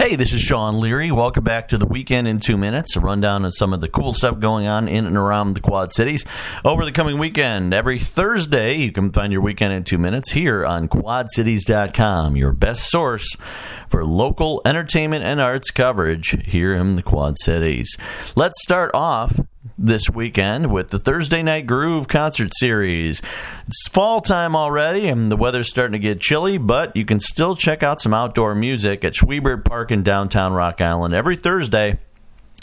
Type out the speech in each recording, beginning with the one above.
Hey, this is Sean Leary. Welcome back to the weekend in two minutes. A rundown of some of the cool stuff going on in and around the Quad Cities over the coming weekend. Every Thursday, you can find your weekend in two minutes here on quadcities.com, your best source for local entertainment and arts coverage here in the Quad Cities. Let's start off this weekend with the Thursday Night Groove concert series. It's fall time already, and the weather's starting to get chilly, but you can still check out some outdoor music at Schwiebert Park in downtown Rock Island every Thursday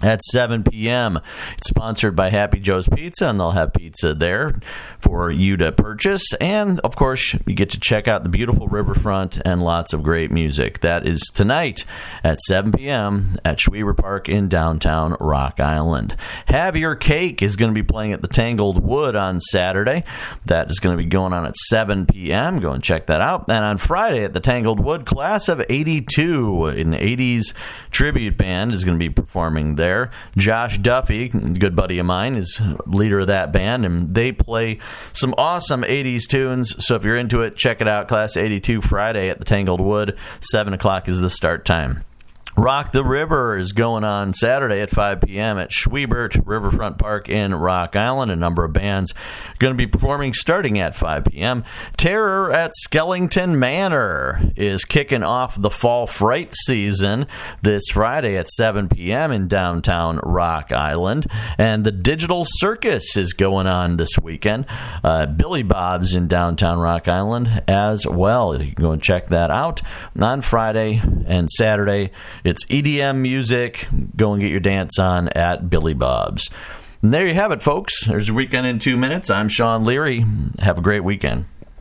at 7 p.m. It's sponsored by Happy Joe's Pizza, and they'll have pizza there for you to purchase. And of course, you get to check out the beautiful riverfront and lots of great music. That is tonight at 7 p.m. at Schwiebert Park in downtown Rock Island. Have Your Cake is going to be playing at the Tangled Wood on Saturday. That is going to be going on at 7 p.m. Go and check that out. And on Friday at the Tangled Wood, Class of 82, an 80s tribute band, is going to be performing there there. Josh Duffy, good buddy of mine, is leader of that band, and they play some awesome 80s tunes. So if you're into it, check it out. Class 82 Friday at the Tangled Wood. 7 o'clock is the start time. Rock the River is going on Saturday at 5 p.m. at Schwiebert Riverfront Park in Rock Island. A number of bands going to be performing starting at 5 p.m. Terror at Skellington Manor is kicking off the fall fright season this Friday at 7 p.m. in downtown Rock Island. And the Digital Circus is going on this weekend. Uh, Billy Bob's in downtown Rock Island as well. You can go and check that out on Friday and Saturday it's EDM music. Go and get your dance on at Billy Bob's. And there you have it, folks. There's a weekend in two minutes. I'm Sean Leary. Have a great weekend.